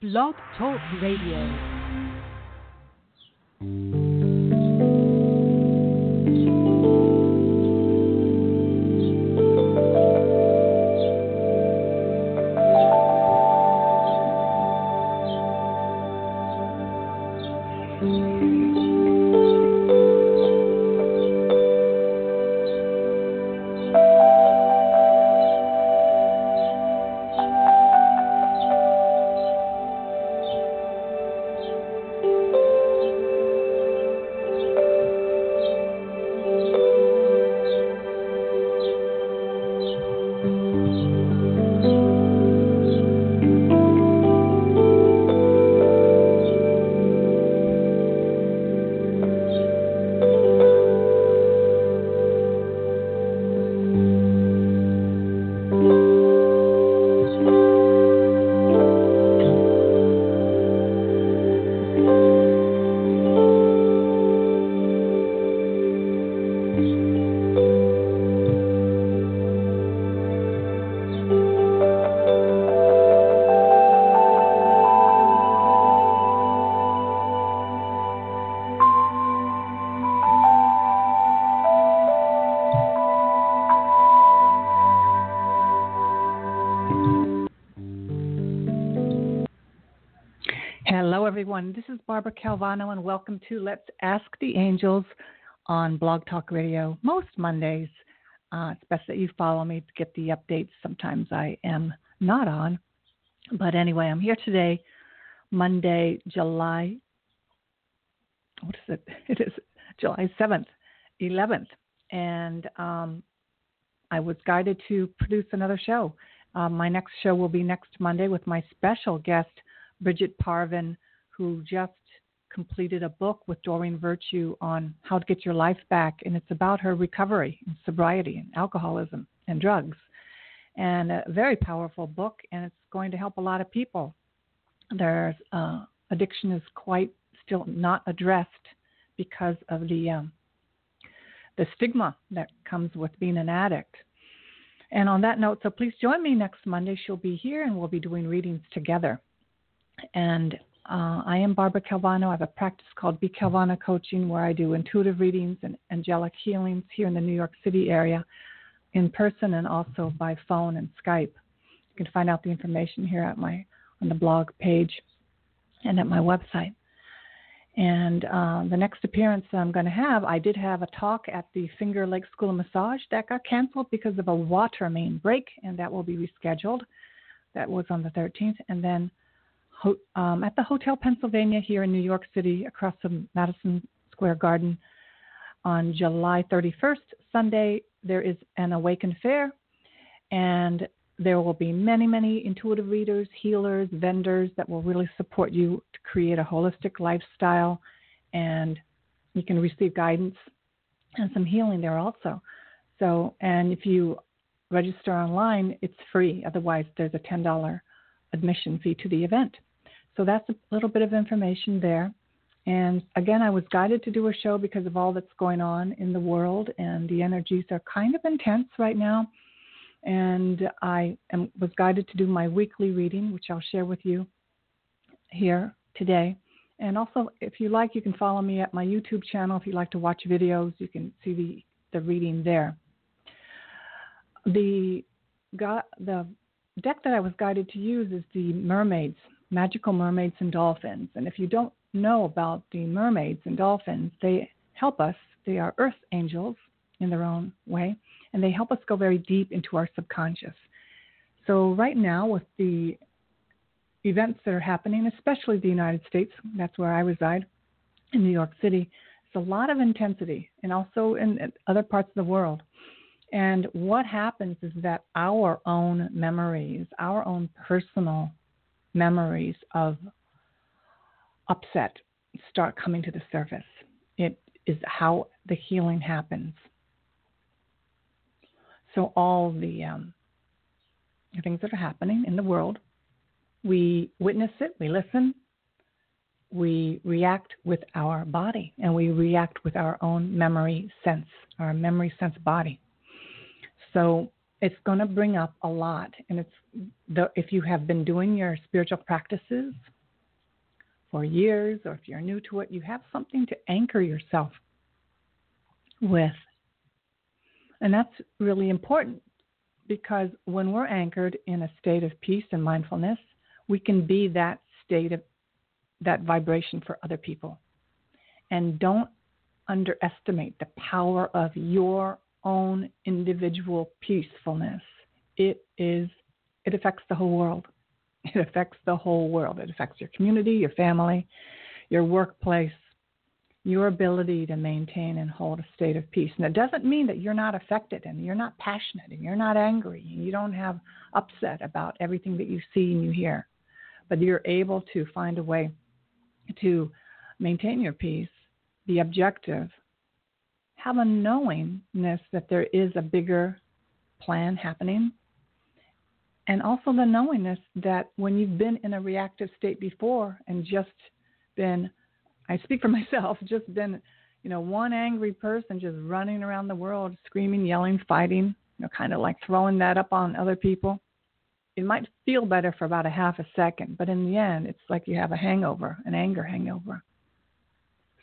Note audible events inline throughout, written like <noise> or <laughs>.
Blog Talk Radio. Barbara Calvano, and welcome to Let's Ask the Angels on Blog Talk Radio most Mondays. Uh, it's best that you follow me to get the updates. Sometimes I am not on. But anyway, I'm here today, Monday, July. What is it? <laughs> It is July 7th, 11th. And um, I was guided to produce another show. Um, my next show will be next Monday with my special guest, Bridget Parvin, who just completed a book with Doreen Virtue on how to get your life back. And it's about her recovery and sobriety and alcoholism and drugs. And a very powerful book, and it's going to help a lot of people. There's uh, addiction is quite still not addressed because of the um, the stigma that comes with being an addict. And on that note, so please join me next Monday. She'll be here, and we'll be doing readings together. And uh, I am Barbara Calvano. I have a practice called B Calvano Coaching where I do intuitive readings and angelic healings here in the New York City area in person and also by phone and Skype. You can find out the information here at my on the blog page and at my website. And uh, the next appearance I'm going to have, I did have a talk at the Finger Lake School of Massage that got canceled because of a water main break, and that will be rescheduled. That was on the 13th. And then um, at the Hotel Pennsylvania here in New York City, across from Madison Square Garden, on July 31st, Sunday, there is an Awaken Fair, and there will be many, many intuitive readers, healers, vendors that will really support you to create a holistic lifestyle, and you can receive guidance and some healing there also. So, and if you register online, it's free. Otherwise, there's a $10 admission fee to the event. So that's a little bit of information there. And again, I was guided to do a show because of all that's going on in the world, and the energies are kind of intense right now. And I am, was guided to do my weekly reading, which I'll share with you here today. And also, if you like, you can follow me at my YouTube channel. If you like to watch videos, you can see the, the reading there. The, the deck that I was guided to use is the Mermaids magical mermaids and dolphins. And if you don't know about the mermaids and dolphins, they help us. They are earth angels in their own way, and they help us go very deep into our subconscious. So, right now, with the events that are happening, especially the United States, that's where I reside in New York City, it's a lot of intensity, and also in other parts of the world. And what happens is that our own memories, our own personal memories of upset start coming to the surface. It is how the healing happens. So, all the, um, things that are happening in the world, we witness it, we listen, we react with our body, and we react with our own memory sense, our memory sense body. So, it's going to bring up a lot. And it's the, if you have been doing your spiritual practices for years, or if you're new to it, you have something to anchor yourself with. And that's really important because when we're anchored in a state of peace and mindfulness, we can be that state of that vibration for other people. And don't underestimate the power of your own individual peacefulness. It is it affects the whole world. <laughs> It affects the whole world. It affects your community, your family, your workplace, your ability to maintain and hold a state of peace. And it doesn't mean that you're not affected and you're not passionate and you're not angry and you don't have upset about everything that you see and you hear. But you're able to find a way to maintain your peace, be objective, have a knowingness that there is a bigger plan happening, and also the knowingness that when you've been in a reactive state before and just been, I speak for <laughs> myself, just been, you know, one angry person just running around the world, screaming, yelling, fighting, you know, kind of like throwing that up on other people. It might feel better for about a half a second, but in the end, it's like you have a hangover, an anger hangover.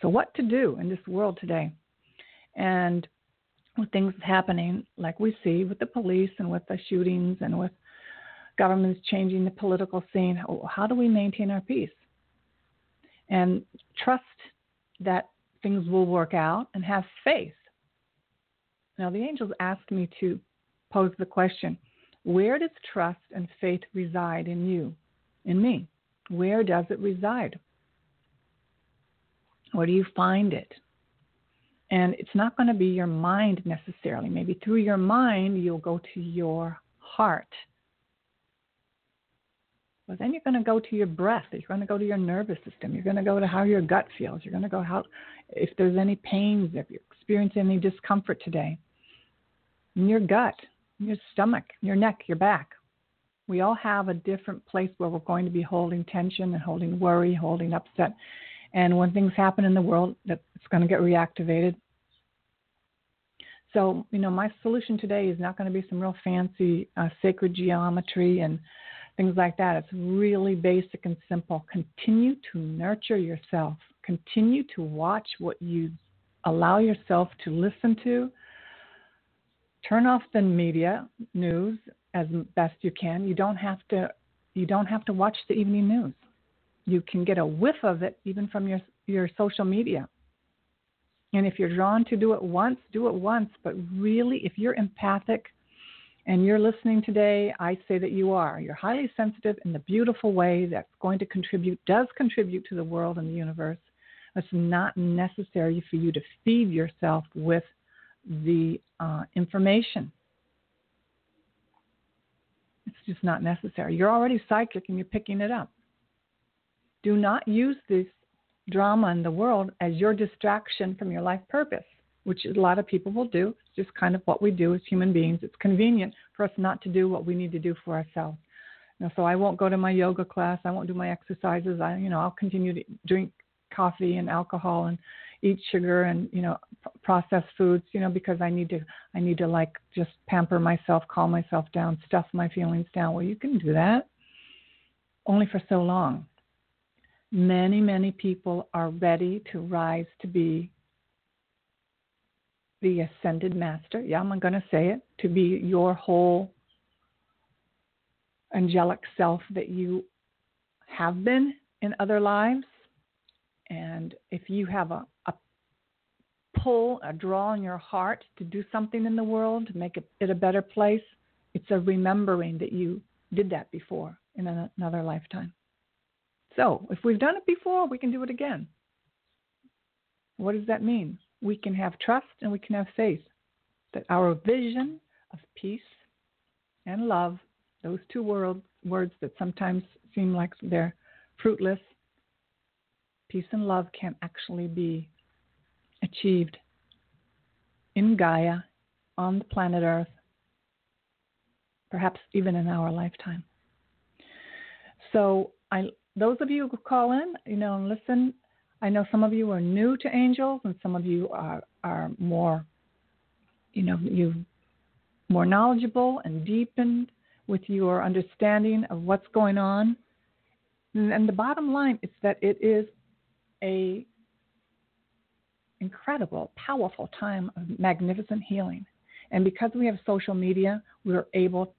So, what to do in this world today? And with things happening like we see with the police and with the shootings and with governments changing the political scene, oh, how do we maintain our peace? And trust that things will work out and have faith. Now, the angels asked me to pose the question where does trust and faith reside in you, in me? Where does it reside? Where do you find it? And it's not going to be your mind necessarily. Maybe through your mind, you'll go to your heart. But then you're going to go to your breath. You're going to go to your nervous system. You're going to go to how your gut feels. You're going to go how, if there's any pains, if you're experiencing any discomfort today, in your gut, your stomach, your neck, your back. We all have a different place where we're going to be holding tension and holding worry, holding upset. And when things happen in the world, that it's going to get reactivated. So, you know, my solution today is not going to be some real fancy uh, sacred geometry and things like that. It's really basic and simple. Continue to nurture yourself. Continue to watch what you allow yourself to listen to. Turn off the media news as best you can. You don't have to you don't have to watch the evening news you can get a whiff of it even from your your social media. And if you're drawn to do it once, do it once. But really, if you're empathic and you're listening today, I say that you are. You're highly sensitive in the beautiful way that's going to contribute, does contribute to the world and the universe. It's not necessary for you to feed yourself with the uh, information. It's just not necessary. You're already psychic and you're picking it up. Do not use this drama in the world as your distraction from your life purpose, which a lot of people will do. It's just kind of what we do as human beings. It's convenient for us not to do what we need to do for ourselves. Know, so I won't go to my yoga class. I won't do my exercises. I, you know, I'll continue to drink coffee and alcohol and eat sugar and you know processed foods you know because i need to i need to like just pamper myself calm myself down stuff my feelings down well you can do that only for so long many, many people are ready to rise to be the ascended master. Yeah, I'm going to say it to be your whole angelic self that you have been in other lives. And if you have a, a pull, a draw in your heart to do something in the world, to make it, it a better place, it's a remembering that you did that before in another lifetime. So, if we've done it before, we can do it again. What does that mean? We can have trust and we can have faith that our vision of peace and love, those two words, words that sometimes seem like they're fruitless, peace and love can actually be achieved in Gaia, on the planet Earth, perhaps even in our lifetime. So I those of you who call in, you know, and listen, I know some of you are new to angels and some of you are, are more, you know, you've more knowledgeable and deepened with your understanding of what's going on. And, and the bottom line is that it is a incredible, powerful time of magnificent healing. And because we have social media, we're able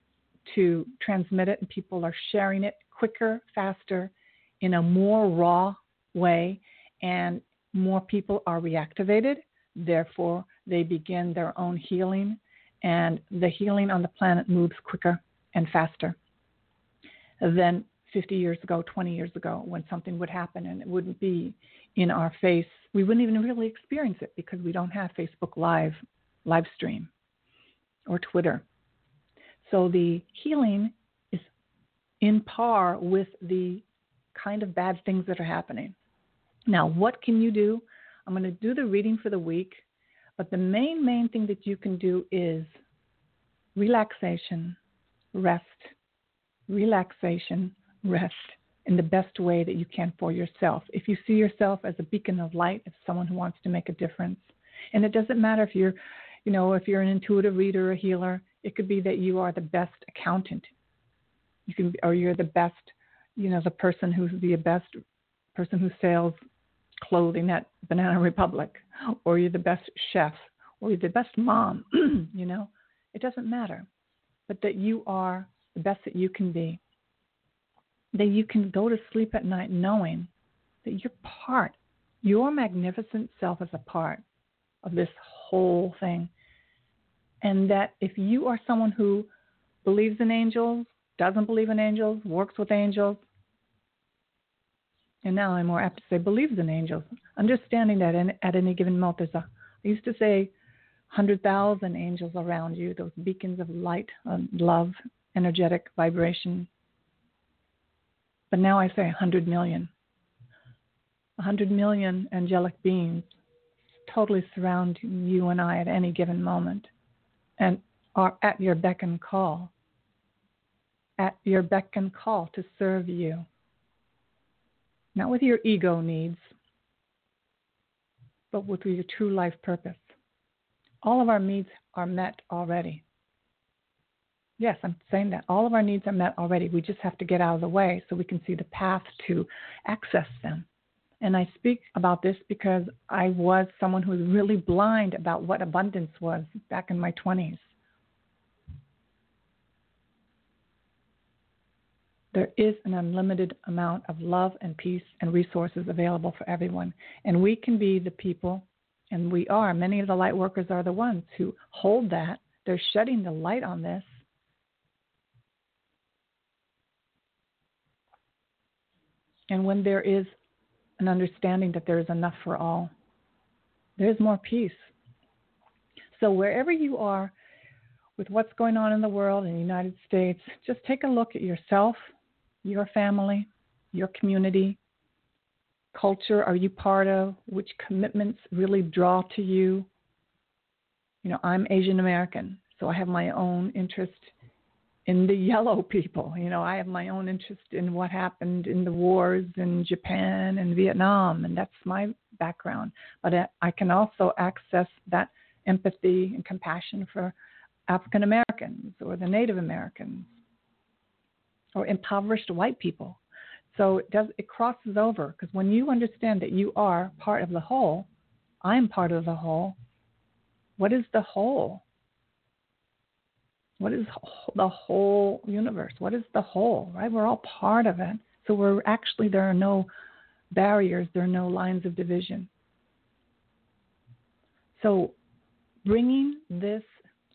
to transmit it and people are sharing it quicker, faster, in a more raw way, and more people are reactivated. Therefore, they begin their own healing, and the healing on the planet moves quicker and faster than 50 years ago, 20 years ago, when something would happen and it wouldn't be in our face. We wouldn't even really experience it because we don't have Facebook Live, live stream, or Twitter. So the healing is in par with the kind of bad things that are happening. Now, what can you do? I'm going to do the reading for the week, but the main, main thing that you can do is relaxation, rest, relaxation, rest in the best way that you can for yourself. If you see yourself as a beacon of light, as someone who wants to make a difference, and it doesn't matter if you're, you know, if you're an intuitive reader or a healer, it could be that you are the best accountant. You can, or you're the best, you know, the person who's the best person who sells clothing at Banana Republic, or you're the best chef, or you're the best mom. <clears throat> you know, it doesn't matter, but that you are the best that you can be. That you can go to sleep at night knowing that you're part, your magnificent self is a part of this whole thing and that if you are someone who believes in angels, doesn't believe in angels, works with angels, and now I'm more apt to say believes in angels, understanding that in, at any given moment there's a, I used to say 100,000 angels around you, those beacons of light, um, love, energetic vibration. But now I say 100 million. 100 million angelic beings totally surround you and I at any given moment and are at your beck and call, at your beck and call to serve you. Not with your ego needs, but with your true life purpose. All of our needs are met already. Yes, I'm saying that. All of our needs are met already. We just have to get out of the way so we can see the path to access them. And I speak about this because I was someone who was really blind about what abundance was back in my 20s. There is an unlimited amount of love and peace and resources available for everyone. And we can be the people, and we are. Many of the light workers are the ones who hold that. They're shedding the light on this. And when there is an understanding that there is enough for all. There is more peace. So, wherever you are with what's going on in the world in the United States, just take a look at yourself, your family, your community, culture are you part of? Which commitments really draw to you? You know, I'm Asian American, so I have my own interest in the <laughs> yellow people. You know, I have my own interest in what happened in the wars in Japan and Vietnam, and that's my background. But I can also access that empathy and compassion for African Americans or the Native Americans or impoverished white people. So it does it crosses over because when you understand that you are part of the whole, I'm part of the whole. What is the whole? What is the whole universe? What is the whole, right? We're all part of it. So we're actually, there are no barriers, there are no lines of division. So bringing this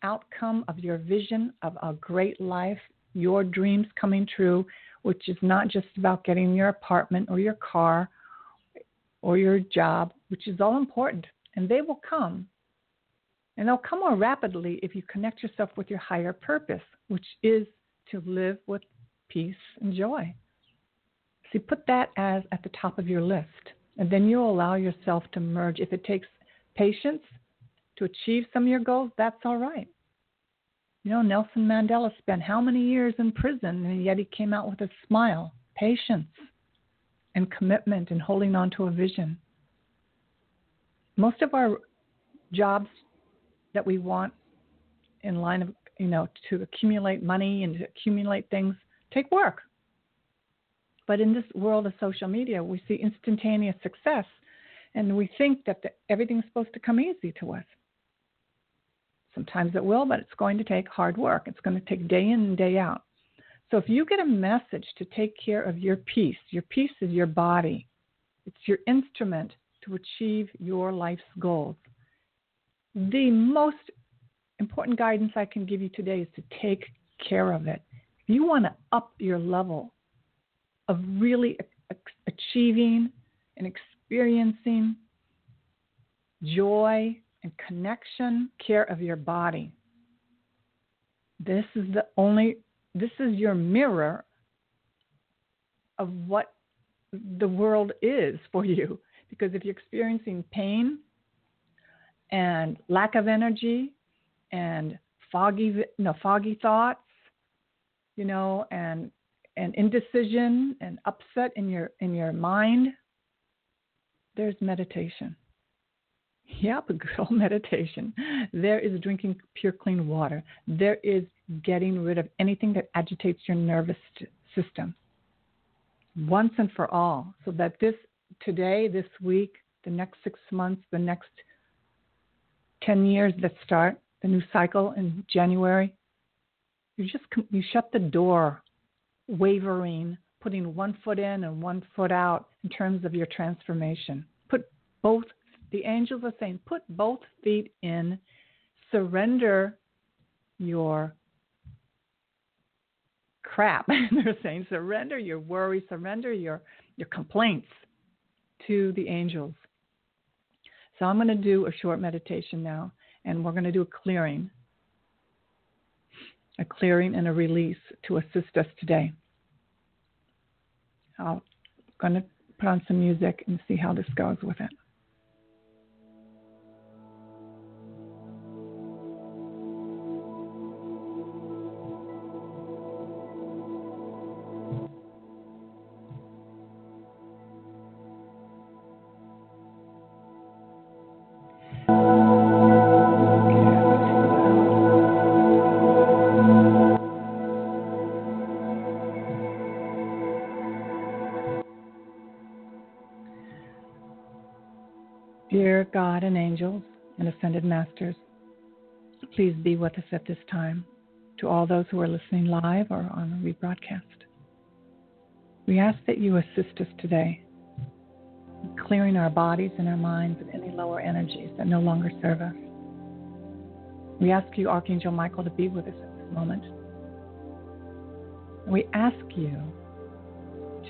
outcome of your vision of a great life, your dreams coming true, which is not just about getting your apartment or your car or your job, which is all important, and they will come. And they'll come more rapidly if you connect yourself with your higher purpose, which is to live with peace and joy. See, put that as at the top of your list, and then you'll allow yourself to merge. If it takes patience to achieve some of your goals, that's all right. You know, Nelson Mandela spent how many years in prison, and yet he came out with a smile, patience, and commitment, and holding on to a vision. Most of our jobs that we want in line of you know, to accumulate money and to accumulate things take work. But in this world of social media, we see instantaneous success and we think that the, everything's supposed to come easy to us. Sometimes it will, but it's going to take hard work. It's going to take day in and day out. So if you get a message to take care of your peace, your peace is your body, it's your instrument to achieve your life's goals. The most important guidance I can give you today is to take care of it. If you want to up your level of really achieving and experiencing joy and connection, care of your body. This is the only, this is your mirror of what the world is for you. Because if you're experiencing pain and lack of energy and foggy, no, foggy thoughts, you know, and and indecision and upset in your in your mind, there's meditation. Yep, <laughs> good old meditation. There is drinking pure, clean water. There is getting rid of anything that agitates your nervous system once and for all. So that this today, this week, the next six months, the next 10 years that start the new cycle in January, you just you shut the door, wavering, putting one foot in and one foot out in terms of your transformation. Put both the angels are saying, put both feet in, surrender your crap. <laughs> They're saying, surrender your worry, surrender your, your complaints to the angels. So I'm going to do a short meditation now, and we're going to do a clearing, a clearing and a release to assist us today. I'm going to put on some music and see how this goes with it. Masters, please be with us at this time. To all those who are listening live or on a rebroadcast, we ask that you assist us today in clearing our bodies and our minds of any lower energies that no longer serve us. We ask you, Archangel Michael, to be with us at this moment. We ask you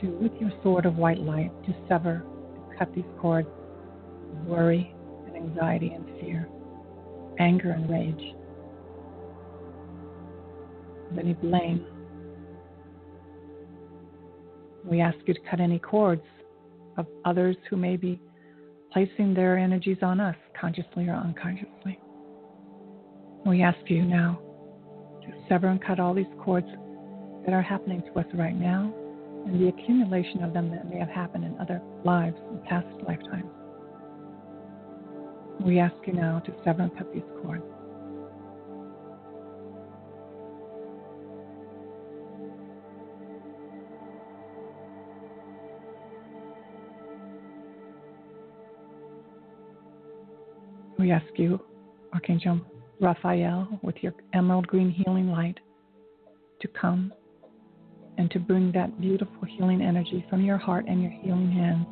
to, with your sword of white light, to sever and cut these cords of worry and anxiety and fear, anger and rage, of any blame. We ask you to cut any cords of others who may be placing their energies on us, consciously or unconsciously. We ask you now to sever and cut all these cords that are happening to us right now and the accumulation of them that may have happened in other lives and past lifetimes. We ask you now to sever and cut these cords. We ask you, Archangel Raphael, with your emerald green healing light, to come and to bring that beautiful healing energy from your heart and your healing hands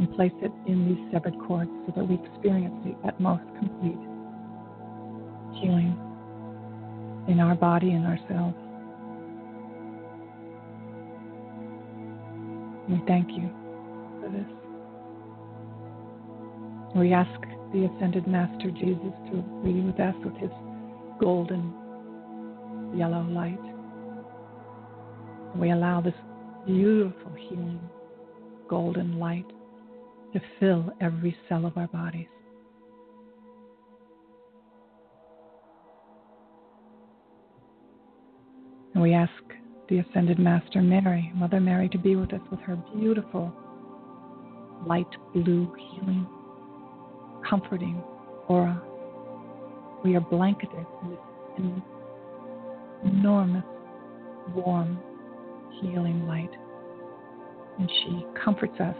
and place it in these severed cords so that we experience the utmost complete healing in our body and ourselves. We thank you for this. We ask the Ascended Master Jesus to be with us with his golden yellow light. We allow this beautiful healing golden light to fill every cell of our bodies. And we ask the Ascended Master Mary, Mother Mary, to be with us with her beautiful light blue healing, comforting aura. We are blanketed in, in enormous, warm, healing light. And she comforts us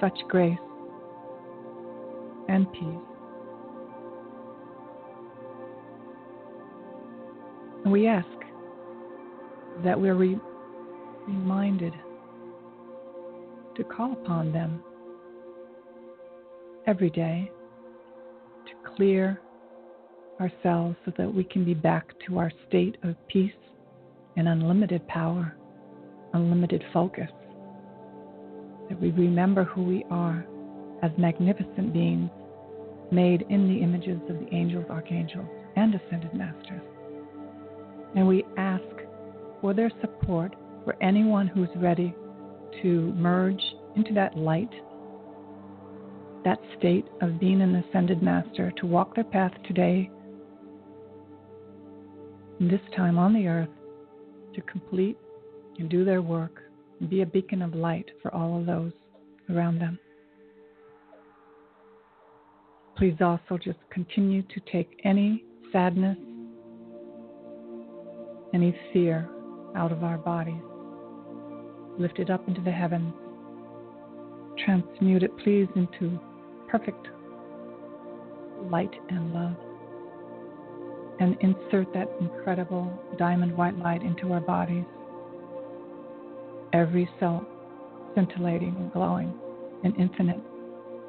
such grace and peace. And we ask that we're re- reminded to call upon them every day to clear ourselves so that we can be back to our state of peace and unlimited power, unlimited focus. That we remember who we are as magnificent beings made in the images of the angels, archangels, and ascended masters. And we ask for their support for anyone who's ready to merge into that light, that state of being an ascended master, to walk their path today, this time on the earth, to complete and do their work be a beacon of light for all of those around them. Please also just continue to take any sadness, any fear out of our bodies. Lift it up into the heavens. Transmute it, please, into perfect light and love. And insert that incredible diamond white light into our bodies. Every cell scintillating and glowing in infinite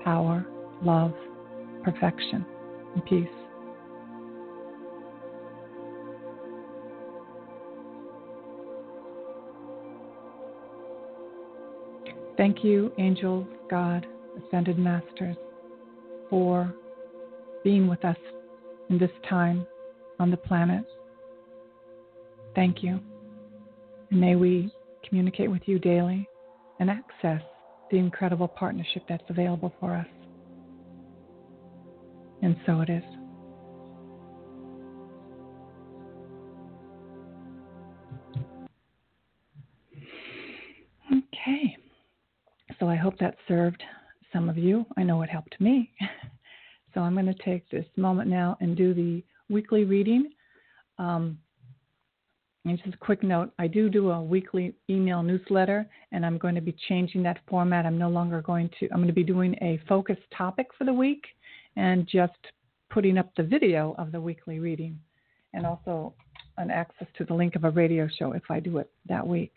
power, love, perfection, and peace. Thank you, angels, God, ascended masters, for being with us in this time on the planet. Thank you. And may we communicate with you daily and access the incredible partnership that's available for us. And so it is. Okay. So I hope that served some of you. I know it helped me. <laughs> so I'm going to take this moment now and do the weekly reading. Um, and just a quick note I do do a weekly email newsletter, and I'm going to be changing that format. I'm no longer going to, I'm going to be doing a focused topic for the week and just putting up the video of the weekly reading and also an access to the link of a radio show if I do it that week.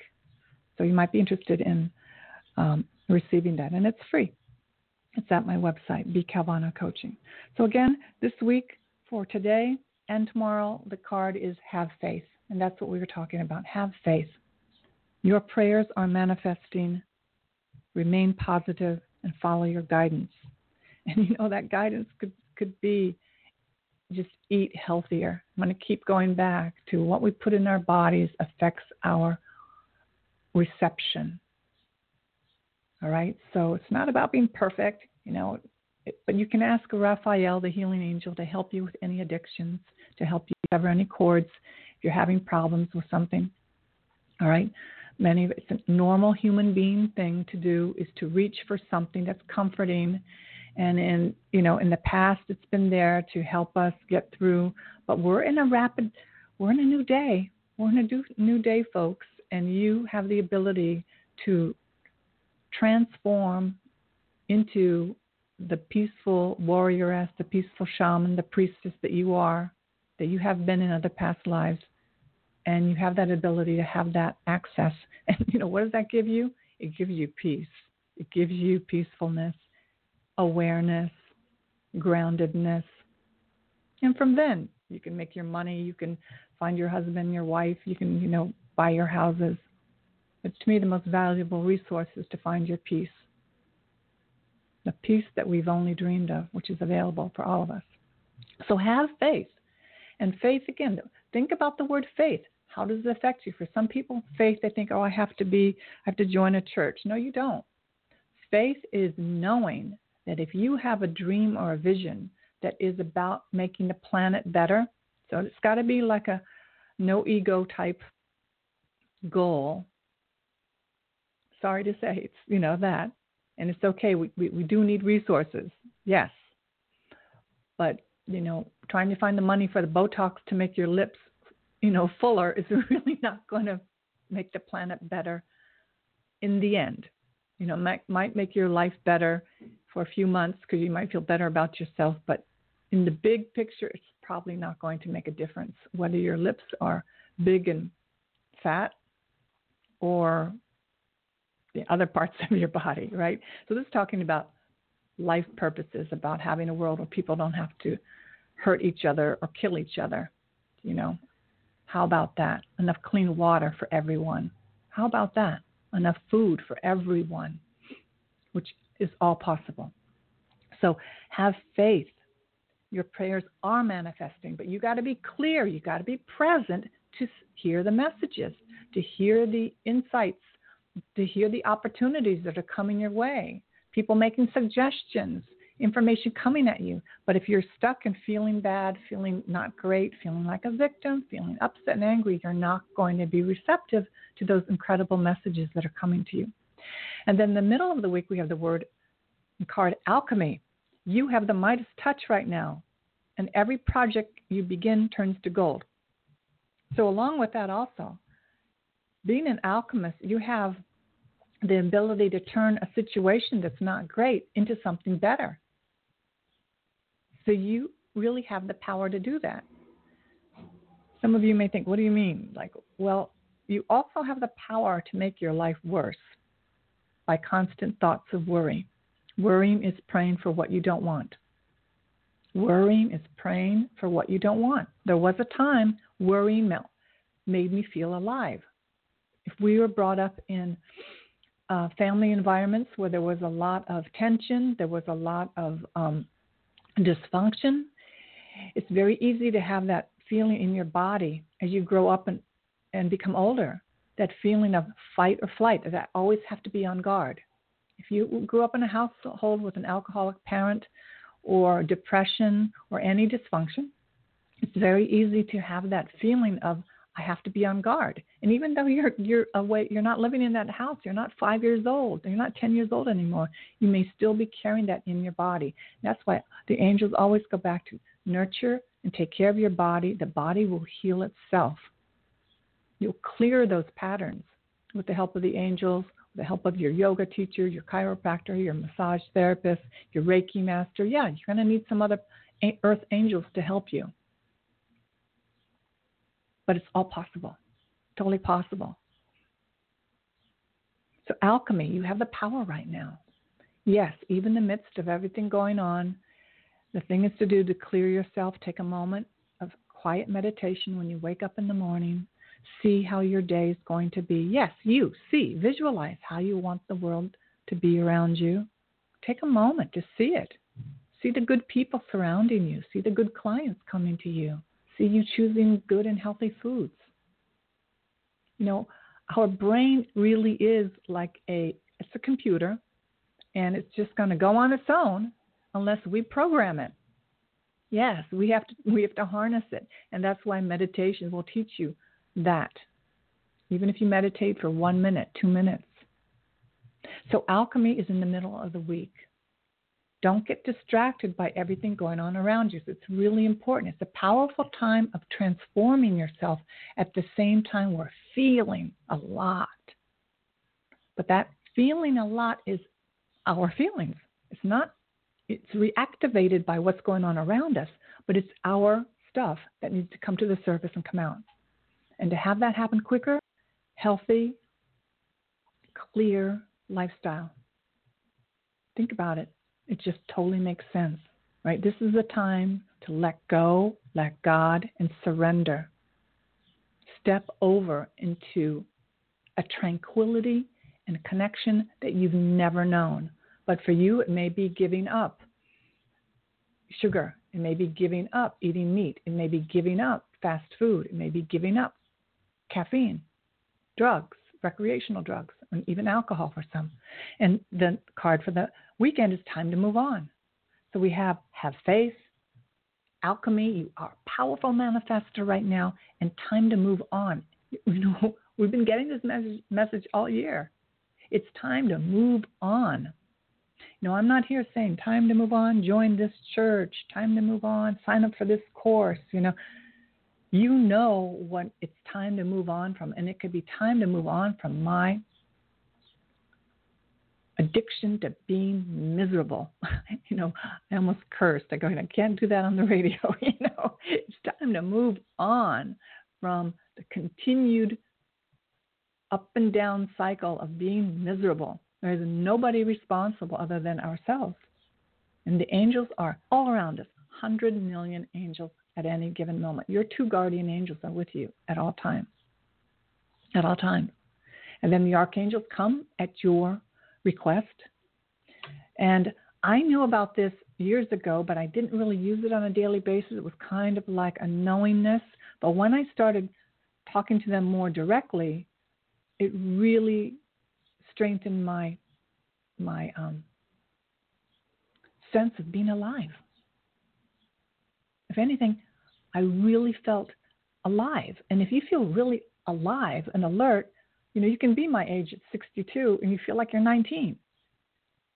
So you might be interested in um, receiving that, and it's free. It's at my website, B Calvano Coaching. So again, this week for today and tomorrow, the card is Have Faith, and that's what we were talking about. Have faith. Your prayers are manifesting. Remain positive and follow your guidance. <laughs> And you know that guidance could could be just eat healthier. I'm going to keep going back to what we put in our bodies affects our reception all right. So it's not about being perfect, you know, it, but you can ask Raphael, the healing angel, to help you with any addictions, to help you sever any cords if you're having problems with something. All right. Many of it's a normal human being thing to do is to reach for something that's comforting. And in you know, in the past it's been there to help us get through. But we're in a rapid we're in a new day. We're in a new day, folks, and you have the ability to transform into the peaceful warrioress, the peaceful shaman, the priestess that you are, that you have been in other past lives, and you have that ability to have that access. <laughs> And you know, what does that give you? It gives you peace. It gives you peacefulness, awareness, groundedness. And from then, you can make your money, you can find your husband, your wife, you can, you know, buy your houses, but to me, the most valuable resource is to find your peace. The peace that we've only dreamed of, which is available for all of us. So have faith. And faith, again, think about the word faith. How does it affect you? For some people, faith, they think, oh, I have to be, I have to join a church. No, you don't. Faith is knowing that if you have a dream or a vision that is about making the planet better, so it's got to be like a no ego type goal sorry to say it's you know that and it's okay we, we, we do need resources yes but you know trying to find the money for the botox to make your lips you know, fuller is <laughs> really not going to make the planet better in the end. You know, might might make your life better for a few months because you might feel better about yourself, but in the big picture, it's probably not going to make a difference whether your lips are big and fat or the other parts <laughs> of your body, right? So this is talking about life purposes, about having a world where people don't have to hurt each other or kill each other. You know, how about that? Enough clean water for everyone. How about that? Enough food for everyone, which is all possible. So have faith. Your prayers are manifesting, but you got to be clear. You got to be present to hear the messages, to hear the insights, to hear the opportunities that are coming your way. People making suggestions, information coming at you. But if you're stuck and feeling bad, feeling not great, feeling like a victim, feeling upset and angry, you're not going to be receptive to those incredible messages that are coming to you. And then the middle of the week, we have the word card alchemy. You have the Midas touch right now, and every project you begin turns to gold. So, along with that, also, being an alchemist, you have the ability to turn a situation that's not great into something better. So you really have the power to do that. Some of you may think, what do you mean? Like, well, you also have the power to make your life worse by constant thoughts of worry. Worrying is praying for what you don't want. Worrying is praying for what you don't want. There was a time worrying made me feel alive. If we were brought up in uh, family environments where there was a lot of tension, there was a lot of um, dysfunction, it's very easy to have that feeling in your body as you grow up and, and become older. That feeling of fight or flight, that I always have to be on guard. If you grew up in a household with an alcoholic parent or depression or any dysfunction, it's very easy to have that feeling of I have to be on guard. And even though you're you're away, you're not living in that house. You're not five years old. You're not ten years old anymore. You may still be carrying that in your body. That's why the angels always go back to nurture and take care of your body. The body will heal itself. You'll clear those patterns with the help of the angels, with the help of your yoga teacher, your chiropractor, your massage therapist, your Reiki master. Yeah, you're going to need some other earth angels to help you but it's all possible. Totally possible. So, alchemy, you have the power right now. Yes, even in the midst of everything going on, the thing is to do to clear yourself, take a moment of quiet meditation when you wake up in the morning. See how your day is going to be. Yes, you see, visualize how you want the world to be around you. Take a moment to see it. See the good people surrounding you. See the good clients coming to you see you choosing good and healthy foods. You know, our brain really is like a it's a computer and it's just going to go on its own unless we program it. Yes, we have to we have to harness it. And that's why meditation will teach you that. Even if you meditate for 1 minute, 2 minutes. So alchemy is in the middle of the week. Don't get distracted by everything going on around you. It's really important. It's a powerful time of transforming yourself at the same time we're feeling a lot. But that feeling a lot is our feelings. It's not, it's reactivated by what's going on around us, but it's our stuff that needs to come to the surface and come out. And to have that happen quicker, healthy, clear lifestyle. Think about it. It just totally makes sense, right? This is a time to let go, let God, and surrender. Step over into a tranquility and connection that you've never known. But for you, it may be giving up sugar. It may be giving up eating meat. It may be giving up fast food. It may be giving up caffeine, drugs, recreational drugs, and even alcohol for some. And the card for the weekend is time to move on. So we have have faith, alchemy. You are a powerful manifester right now, and time to move on. You know, <laughs> we've been getting this message, message all year. It's time to move on. You know, I'm not here saying time to move on, join this church, time to move on, sign up for this course. You know, you know when it's time to move on from, and it could be time to move on from my addiction to being miserable. <laughs> you know, I almost cursed. I go, I can't do that on the <laughs> radio. <laughs> you know, it's time to move on from the continued up and down cycle of being miserable. There is nobody responsible other than ourselves. And the angels are all around us, 100 million angels at any given moment. Your two guardian angels are with you at all times. At all times. And then the archangels come at your request. And I knew about this years ago, but I didn't really use it on a daily basis. It was kind of like a knowingness. But when I started talking to them more directly, it really strengthened my my um, sense of being alive. If anything, I really felt alive. And if you feel really alive and alert, you know, you can be my age at 62 and you feel like you're 19.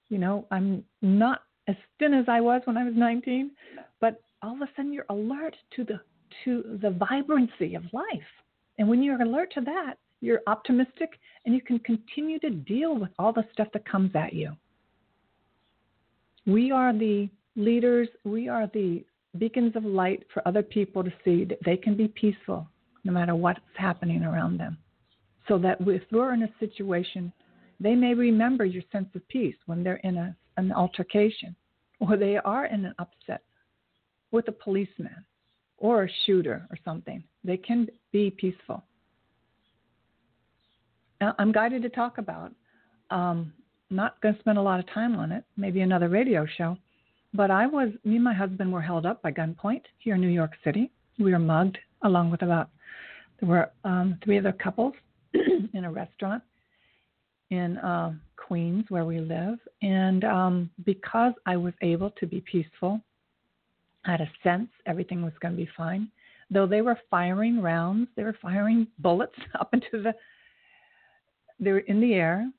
You know, I'm not as thin as I was when I was 19, but all of a sudden you're alert to the to the vibrancy of life. And when you're alert to that, you're optimistic and you can continue to deal with all the stuff that comes at you. We are the leaders, we are the beacons of light for other people to see that they can be peaceful no matter what's happening around them. So that if we're in a situation, they may remember your sense of peace when they're in a, an altercation or they are in an upset with a policeman or a shooter or something. They can be peaceful. Now, I'm guided to talk about. Um, not going to spend a lot of time on it. Maybe another radio show. But I was, me and my husband were held up by gunpoint here in New York City. We were mugged along with about, there were um, three other couples in a restaurant in uh, Queens where we live. And um, because I was able to be peaceful, I had a sense everything was going to be fine. Though they were firing rounds, they were firing <laughs> bullets up into the, they were in the air.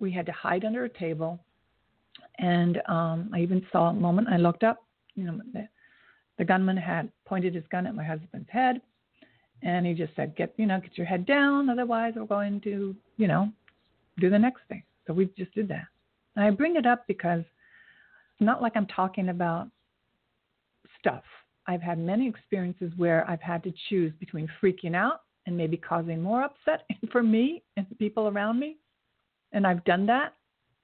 We had to hide under a table and um, I even saw a moment I looked up, you know, the, the gunman had pointed his gun at my husband's head, and he just said, "Get, you know, get your head down, otherwise we're going to, you know, do the next thing." So we just did that. And I bring it up because it's not like I'm talking about stuff. I've had many experiences where I've had to choose between freaking out and maybe causing more upset <laughs> for me and people around me. And I've done that,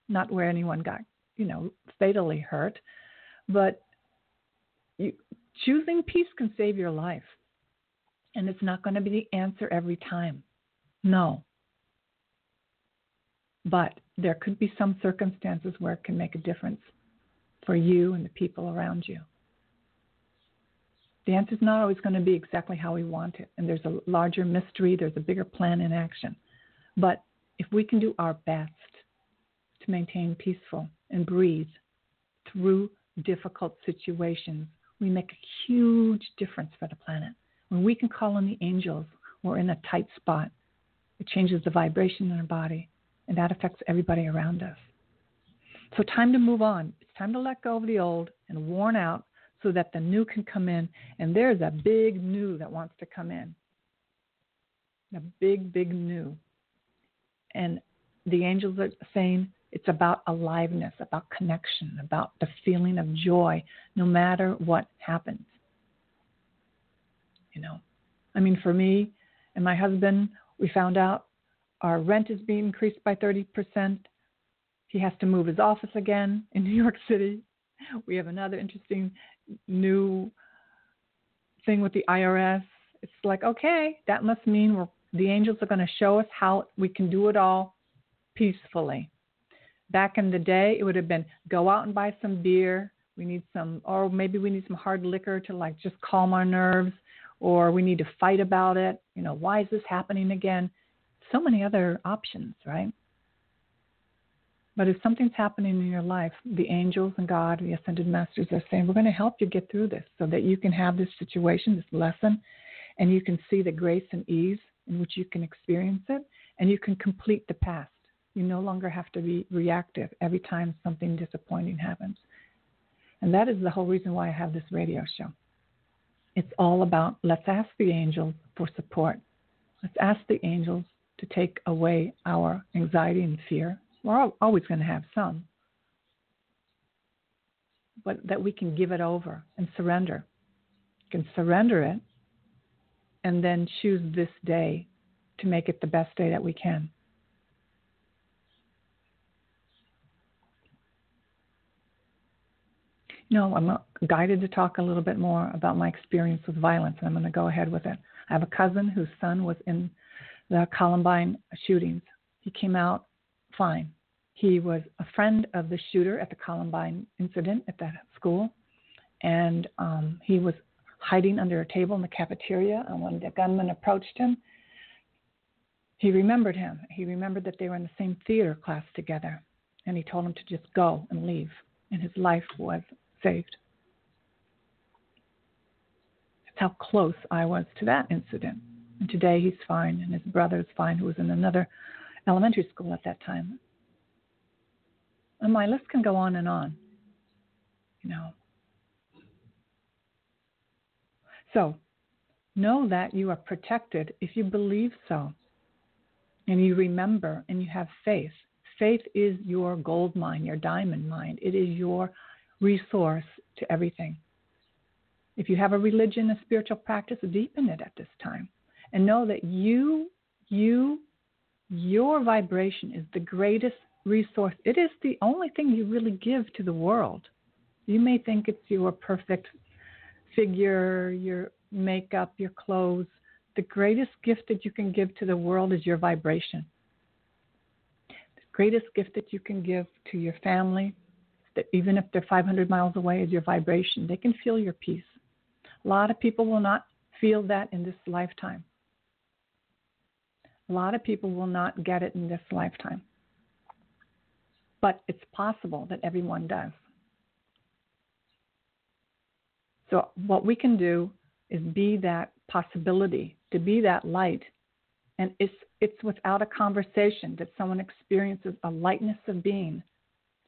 not where anyone got you know, fatally hurt. But you, choosing peace can save your life. And it's not going to be the answer every time. No. But there could be some circumstances where it can make a difference for you and the people around you. The answer is not always going to be exactly how we want it. And there's a larger mystery, there's a bigger plan in action. But if we can do our best to maintain peaceful and breathe through difficult situations, we make a huge difference for the planet. When we can call on the angels, we're in a tight spot. It changes the vibration in our body, and that affects everybody around us. So, time to move on. It's time to let go of the old and worn out so that the new can come in. And there's a big new that wants to come in. A big, big new. And the angels are saying, it's about aliveness, about connection, about the feeling of joy, no matter what happens. You know, I mean, for me and my husband, we found out our rent is being increased by 30%. He has to move his office again <laughs> in New York City. We have another interesting new thing with the IRS. It's like, okay, that must mean we're, the angels are going to show us how we can do it all peacefully back in the day, it would have been go out and buy some beer. We need some, or maybe we need some hard liquor to like just calm our nerves, or we need to fight about it. You know, why is this happening again? So many other options, right? But if something's happening in your life, the angels and God, the ascended masters are saying, we're going to help you get through this so that you can have this situation, this lesson, and you can see the grace and ease in which you can experience it, and you can complete the past. You no longer have to be reactive every time something disappointing happens. And that is the whole reason why I have this radio show. It's all about let's ask the angels for support. Let's ask the angels to take away our anxiety and fear. We're always going to have some, but that we can give it over and surrender. Can surrender it and then choose this day to make it the best day that we can. No, I'm guided to talk a little bit more about my experience with violence, and I'm going to go ahead with it. I have a cousin whose son was in the Columbine shootings. He came out fine. He was a friend of the shooter at the Columbine incident at that school, and um, he was hiding under a table in the cafeteria. And when the gunman approached him, he remembered him. He remembered that they were in the same theater class together, and he told him to just go and leave. And his life was saved. That's how close I was to that incident. And today he's fine, and his brother's fine, who was in another elementary school at that time. And my list can go on and on. You know. So, know that you are protected if you believe so. And you remember and you have faith. Faith is your gold mine, your diamond mine. It is your resource to everything. If you have a religion, a spiritual practice, deepen it at this time. And know that you, you, your vibration is the greatest resource. It is the only thing you really give to the world. You may think it's your perfect figure, your makeup, your clothes. The greatest gift that you can give to the world is your vibration. The greatest gift that you can give to your family, that even if they're 500 miles away, is your vibration. They can feel your peace. A lot of people will not feel that in this lifetime. A lot of people will not get it in this lifetime. But it's possible that everyone does. So, what we can do is be that possibility, to be that light. And it's, it's without a conversation that someone experiences a lightness of being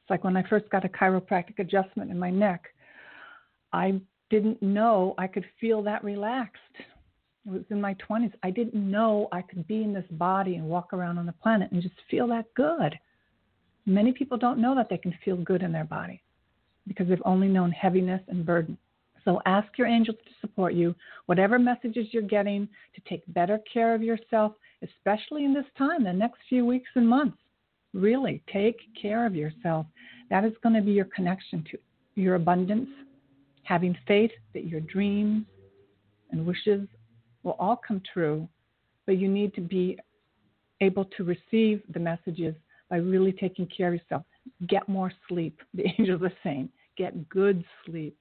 it's like when I first got a chiropractic adjustment in my neck, I didn't know I could feel that relaxed. It was in my 20s. I didn't know I could be in this body and walk around on the planet and just feel that good. Many people don't know that they can feel good in their body because they've only known heaviness and burden. So ask your angels to support you, whatever messages you're getting, to take better care of yourself, especially in this time, the next few weeks and months. Really, take care of yourself. That is going to be your connection to your abundance, having faith that your dreams and wishes will all come true, but you need to be able to receive the messages by really taking care of yourself. Get more sleep. <laughs> The angels are saying, get good sleep.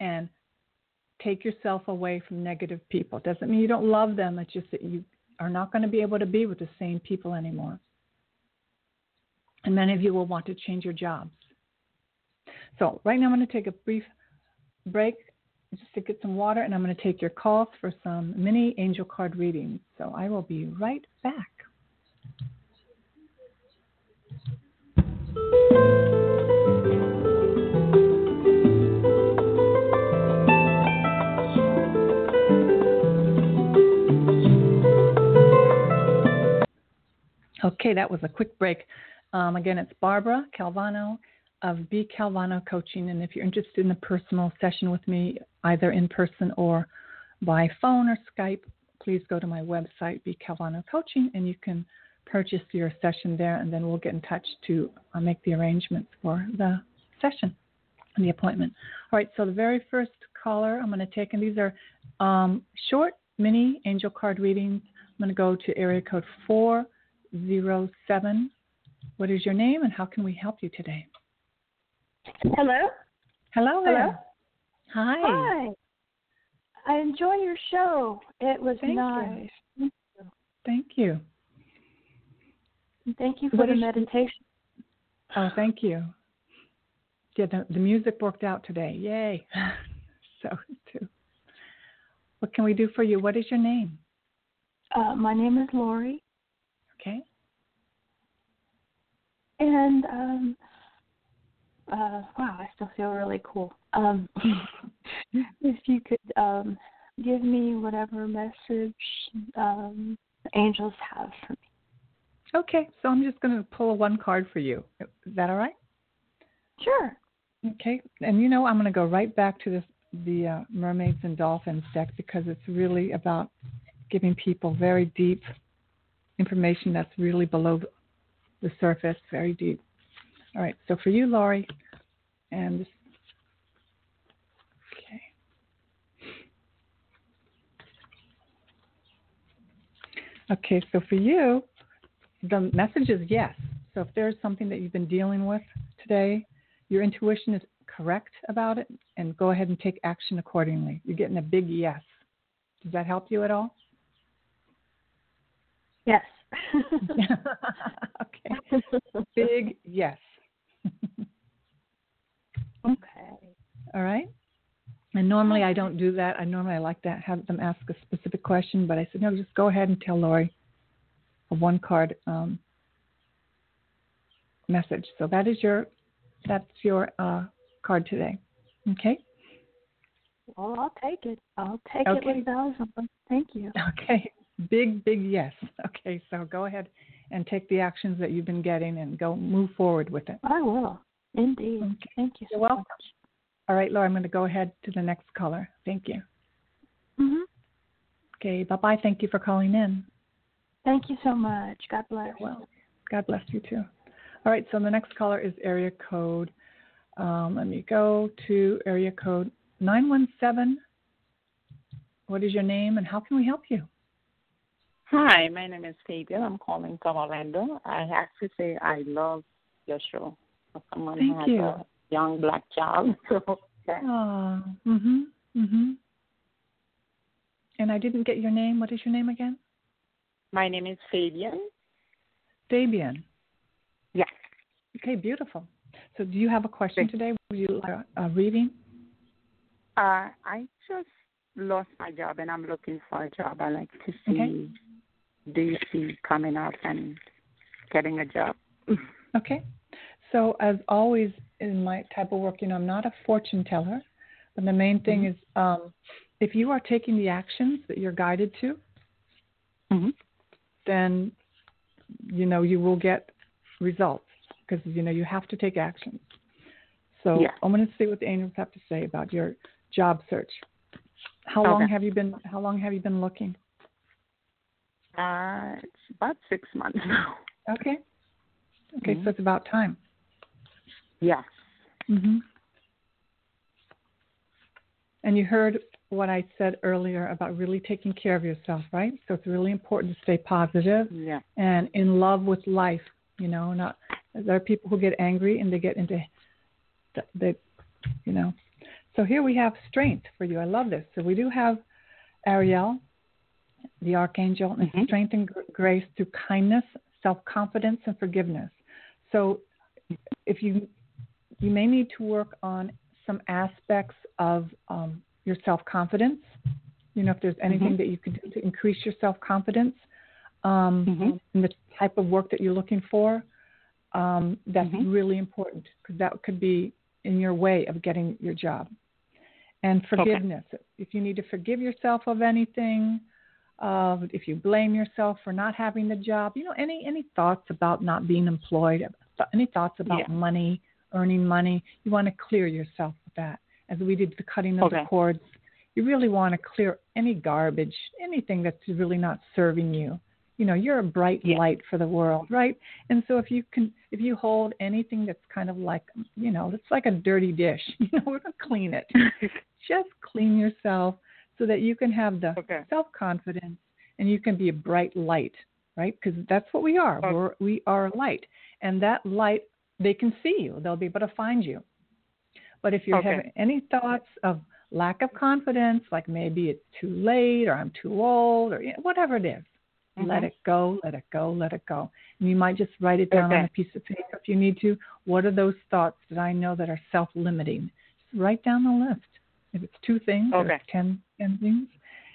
And take yourself away from negative people. It doesn't mean you don't love them, it's just that you are not going to be able to be with the same people anymore. And many of you will want to change your jobs. So, right now, I'm going to take a brief break just to get some water, and I'm going to take your calls for some mini angel card readings. So, I will be right back. Okay, that was a quick break. Um, again, it's Barbara Calvano of B Calvano Coaching. And if you're interested in a personal session with me, either in person or by phone or Skype, please go to my website, B Calvano Coaching, and you can purchase your session there, and then we'll get in touch to uh, make the arrangements for the session and the appointment. All right, so the very first caller I'm going to take, and these are um, short mini angel card readings. I'm going to go to area code 407 what is your name and how can we help you today? Hello. Hello Hello. Hi. Hi. I enjoy your show. It was Thank nice. You. Thank you. Thank you for what the meditation. Oh, thank you. Yeah, the, the music worked out today. Yay. <laughs> so, too. What can we do for you? What is your name? Uh, my name is Lori. Okay. And um, uh, wow, I still feel really cool. Um, <laughs> if you could um, give me whatever message um, angels have for me. Okay, so I'm just going to pull one card for you. Is that all right? Sure. Okay, and you know I'm going to go right back to this the uh, mermaids and dolphins deck because it's really about giving people very deep information that's really below the surface, very deep. All right, so for you, Laurie, and okay. Okay, so for you, the message is yes. So if there's something that you've been dealing with today, your intuition is correct about it, and go ahead and take action accordingly. You're getting a big yes. Does that help you at all? Yes. <laughs> okay. Big yes. okay. All right. And normally I don't do that. I normally I like to have them ask a specific question, but I said no, just go ahead and tell Lori a one card um, message. So that is your that's your uh, card today. Okay. Well, I'll take it. I'll take okay. it with thousand. Thank you. Okay. Big, big yes. <laughs> Okay, so go ahead and take the actions that you've been getting and go move forward with it. I will. Indeed. Okay. Thank you. You're so welcome. Much. All right, Laura, I'm going to go ahead to the next caller. Thank you. Mhm. Okay, bye bye. Thank you for calling in. Thank you so much. God bless. Well, God bless you too. All right, so the next caller is area code. Um, let me go to area code 917. What is your name and how can we help you? Hi, my name is Fabian. I'm calling from Orlando. I have to say I love your show. Someone Thank who has you. a young black child. <laughs> So yeah. Oh, mhm, mhm. And I didn't get your name. What is your name again? my name is Fabian. Fabian. Yes. Okay, beautiful. So, do you have a question today? Would you like a, a reading? Uh, I just lost my job and I'm looking for a job. I like to see Okay. Do you see coming up and getting a job. <laughs> Okay. So, as always in my type of work, you know, I'm not a fortune teller, but the main thing Mhm. is um, if you are taking the actions that you're guided to, hmm then you know you will get results because you know you have to take action. So Yeah. I'm going to see what the angels have to say about your job search. How long have you been? How long have you been looking? Uh, it's about six months <laughs> now. Okay. Okay, Mhm. so it's about time. Yes. hmm And you heard what I said earlier about really taking care of yourself, right? So it's really important to stay positive Yeah. and in love with life. You know, not there are people who get angry and they get into the you know. So here we have strength for you. I love this. So we do have Ariel, the archangel, and Mhm. strength and gr- grace through kindness, self confidence, and forgiveness. So if you you may need to work on some aspects of um, your self confidence. You know, if there's anything Mhm. that you could do to increase your self confidence um, Mhm. in the type of work that you're looking for, um, that's Mhm. really important because that could be in your way of getting your job. And forgiveness. If you need to forgive yourself of anything, uh, if you blame yourself for not having the job, you know, any any thoughts about not being employed, any thoughts about Yeah. money, earning money, you want to clear yourself of that. As we did the cutting of the cords, you really want to clear any garbage, anything that's really not serving you. You know, you're a bright Yeah. light for the world, right? And so if you can, if you hold anything that's kind of like, you know, it's like a dirty dish, <laughs> you know, we're gonna clean it. <laughs> Just clean yourself so that you can have the Okay. self confidence and you can be a bright light, right? Because that's what we are. Okay. We're, we are a light, and that light they can see you. They'll be able to find you. But if you're Okay. having any thoughts of lack of confidence, like maybe it's too late or I'm too old or you know, whatever it is, let Mhm. it go, let it go, let it go. And you might just write it down on a piece of paper if you need to. What are those thoughts that I know that are self limiting? Just write down the list. If it's two things or Okay. it's ten, ten things.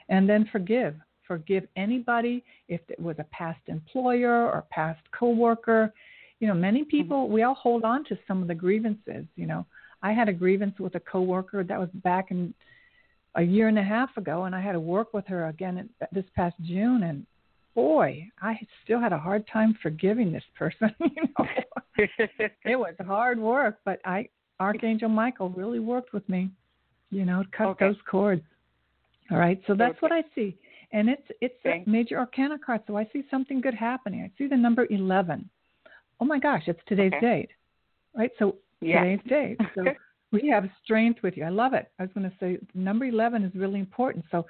And then forgive. Forgive anybody if it was a past employer or past coworker. You know, many mm-hmm. people we all hold on to some of the grievances, you know. I had a grievance with a coworker that was back in a year and a half ago, and I had to work with her again this past June, and boy, I still had a hard time forgiving this person. <laughs> you know, it was hard work, but I Archangel Michael really worked with me. You know, cut okay. those cords. All right, so that's okay. what I see, and it's it's okay. a major arcana card. So I see something good happening. I see the number eleven. Oh my gosh, it's today's okay. date, right? So yeah. today's date. <laughs> So we have strength with you. I love it. I was going to say number 11 is really important. So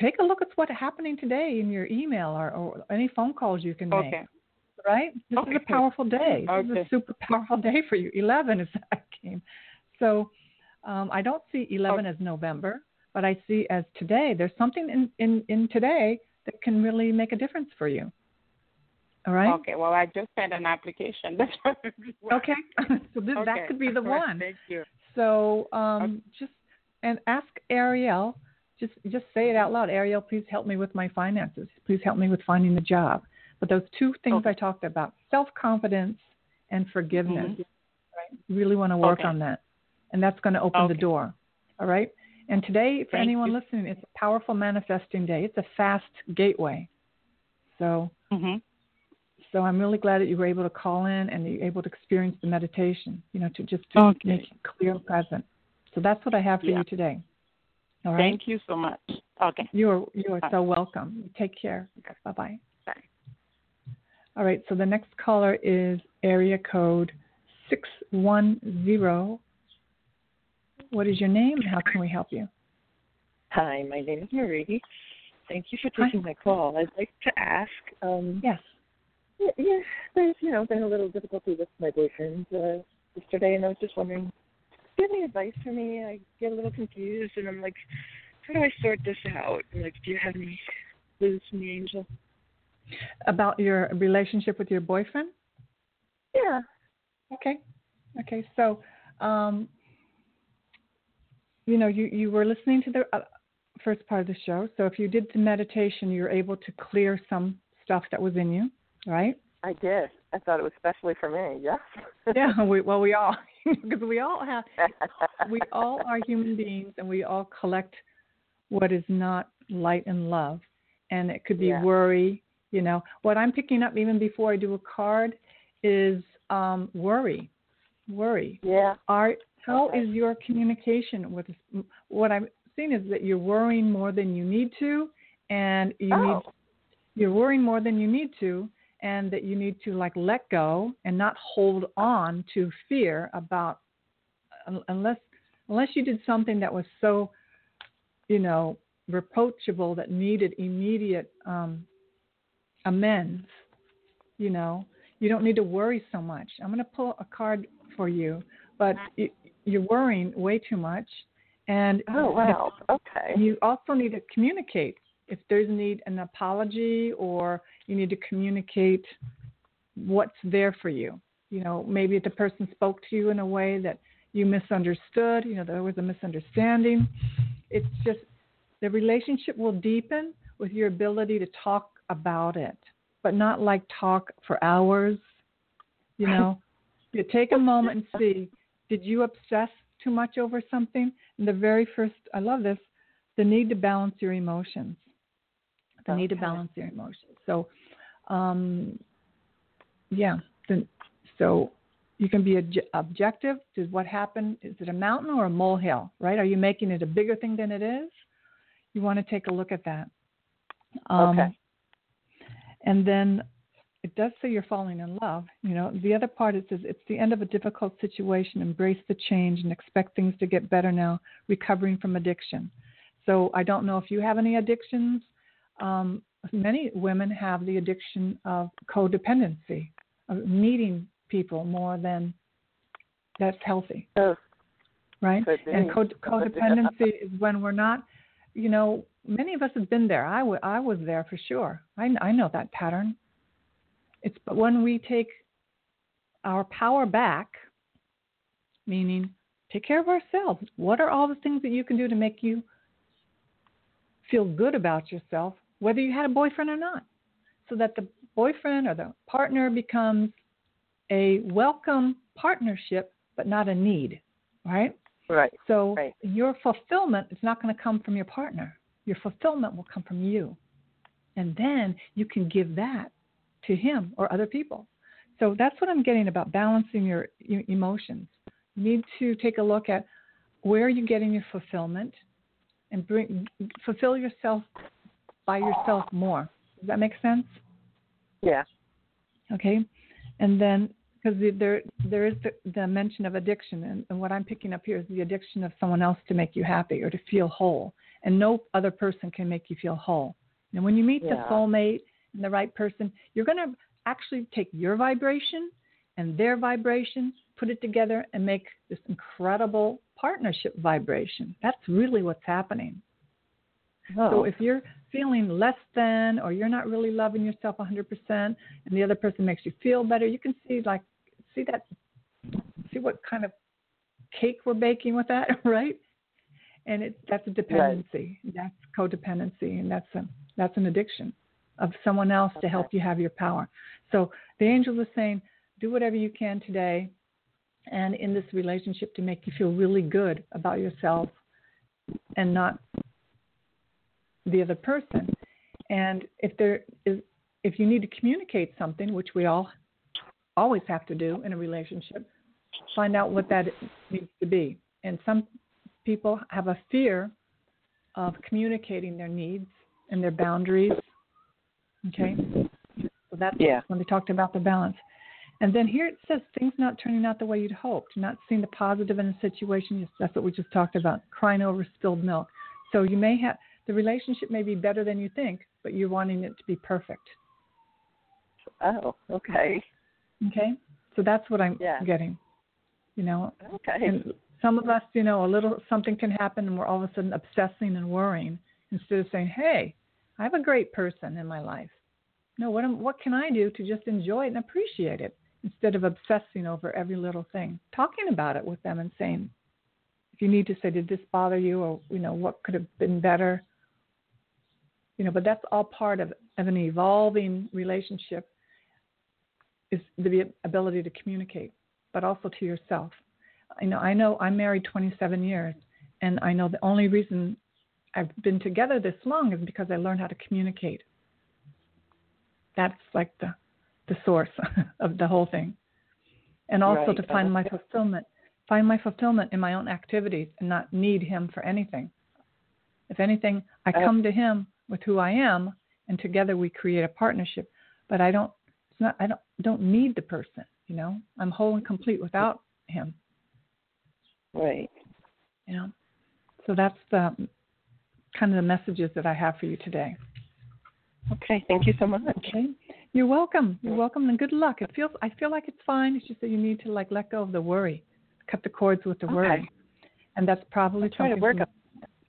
take a look at what's happening today in your email or, or any phone calls you can make. Okay. Right? This is a powerful day. Okay. This is a super powerful day for you. 11 is <laughs> that game. So um, I don't see 11 okay. as November, but I see as today. There's something in, in, in today that can really make a difference for you. All right. Okay. Well, I just sent an application. <laughs> okay. <laughs> so this, okay. that could be the <laughs> one. Thank you. So um, okay. just and ask Ariel. Just just say it out loud. Ariel, please help me with my finances. Please help me with finding the job. But those two things okay. I talked about: self confidence and forgiveness. Mm-hmm. Right. Really want to work on that, and that's going to open the door. All right. And today, for Thank anyone you. listening, it's a powerful manifesting day. It's a fast gateway. So. Mm-hmm. So I'm really glad that you were able to call in and you're able to experience the meditation, you know, to just to okay. make it clear and present. So that's what I have for yeah. you today. All right. Thank you so much. Okay. You are you are Bye. so welcome. Take care. Okay. Bye bye. Bye. All right. So the next caller is area code six one zero. What is your name and how can we help you? Hi, my name is Marie. Thank you for taking Hi. my call. I'd like to ask. Um, yes. Yeah, yeah, there's you know been a little difficulty with my boyfriend uh, yesterday, and I was just wondering, do you have any advice for me? I get a little confused, and I'm like, how do I sort this out? Like, do you have any clues from the angel? About your relationship with your boyfriend? Yeah. Okay. Okay. So, um, you know, you, you were listening to the uh, first part of the show. So if you did the meditation, you're able to clear some stuff that was in you, right? I did. I thought it was especially for me. Yes. <laughs> yeah. We, well, we all <laughs> because we all have we all are human beings and we all collect what is not light and love, and it could be Yeah. worry. You know, what I'm picking up even before I do a card is um, worry. Worry. Yeah. Are how Okay. is your communication with what I'm seeing is that you're worrying more than you need to, and you oh. need you're worrying more than you need to, and that you need to like let go and not hold on to fear about unless unless you did something that was so you know reproachable that needed immediate um, amends. You know, you don't need to worry so much. I'm going to pull a card for you, but you, you're worrying way too much, and Oh wow. Okay. you also need to communicate if there's need an apology or you need to communicate what's there for you. You know, maybe the person spoke to you in a way that you misunderstood, you know, there was a misunderstanding. It's just the relationship will deepen with your ability to talk about it, but not like talk for hours. You <laughs> know, you take a moment and see, did you obsess too much over something? And the very first, I love this, the need to balance your emotions. The need to balance your emotions. So, um, yeah. The, so you can be obje- objective to what happened. Is it a mountain or a molehill, right? Are you making it a bigger thing than it is? You want to take a look at that. Um, Okay. And then it does say you're falling in love. You know, the other part it says it's the end of a difficult situation. Embrace the change and expect things to get better now. Recovering from addiction. So I don't know if you have any addictions. Um, many women have the addiction of codependency, of needing people more than that's healthy, Oh, right? And code, codependency is when we're not, you know, many of us have been there. I, w- I was there for sure. I, I know that pattern. It's but when we take our power back, meaning take care of ourselves. What are all the things that you can do to make you feel good about yourself, whether you had a boyfriend or not? So that the boyfriend or the partner becomes a welcome partnership, but not a need, right? Right. So Right. your fulfillment is not going to come from your partner. Your fulfillment will come from you. And then you can give that to him or other people. So that's what I'm getting about balancing your, your emotions. You need to take a look at where are you're getting your fulfillment and bring fulfill yourself by yourself more. Does that make sense? Yeah. Okay, and then because there there is the, the mention of addiction, and, and what I'm picking up here is the addiction of someone else to make you happy or to feel whole, and no other person can make you feel whole. And when you meet the soulmate the right person, you're going to actually take your vibration and their vibration, put it together, and make this incredible partnership vibration. That's really what's happening. Oh. So if you're feeling less than or you're not really loving yourself 100% and the other person makes you feel better, you can see like see that see what kind of cake we're baking with that, <laughs> right? And it that's a dependency. That's codependency and that's a that's an addiction of someone else to help you have your power. So the angels are saying, do whatever you can today and in this relationship to make you feel really good about yourself and not the other person. And if there is, if you need to communicate something, which we all always have to do in a relationship, find out what that needs to be. And some people have a fear of communicating their needs and their boundaries. Okay, so that's Yeah. when they talked about the balance. And then here it says things not turning out the way you'd hoped, not seeing the positive in a situation. That's what we just talked about, crying over spilled milk. So you may have the relationship may be better than you think, but you're wanting it to be perfect. Oh, okay. Okay, so that's what I'm Yeah. getting. You know, Okay. and some of us, you know, a little something can happen, and we're all of a sudden obsessing and worrying instead of saying, "Hey, I have a great person in my life. No, what am, what can I do to just enjoy it and appreciate it instead of obsessing over every little thing? Talking about it with them and saying, if you need to say, "Did this bother you?" or you know, what could have been better. You know, but that's all part of, of an evolving relationship. Is the ability to communicate, but also to yourself. I know I know I'm married 27 years, and I know the only reason I've been together this long is because I learned how to communicate. That's like the the source <laughs> of the whole thing. And also Right. to find my fulfillment, find my fulfillment in my own activities and not need him for anything. If anything, I Uh, come to him with who I am and together we create a partnership. But I don't it's not I don't don't need the person, you know. I'm whole and complete without him. Right. You know, so that's the kind of the messages that I have for you today. Okay. Thank you so much. Okay, you're welcome. You're welcome, and good luck. It feels I feel like it's fine. It's just that you need to like let go of the worry, cut the cords with the Okay. worry, and that's probably I'll to work from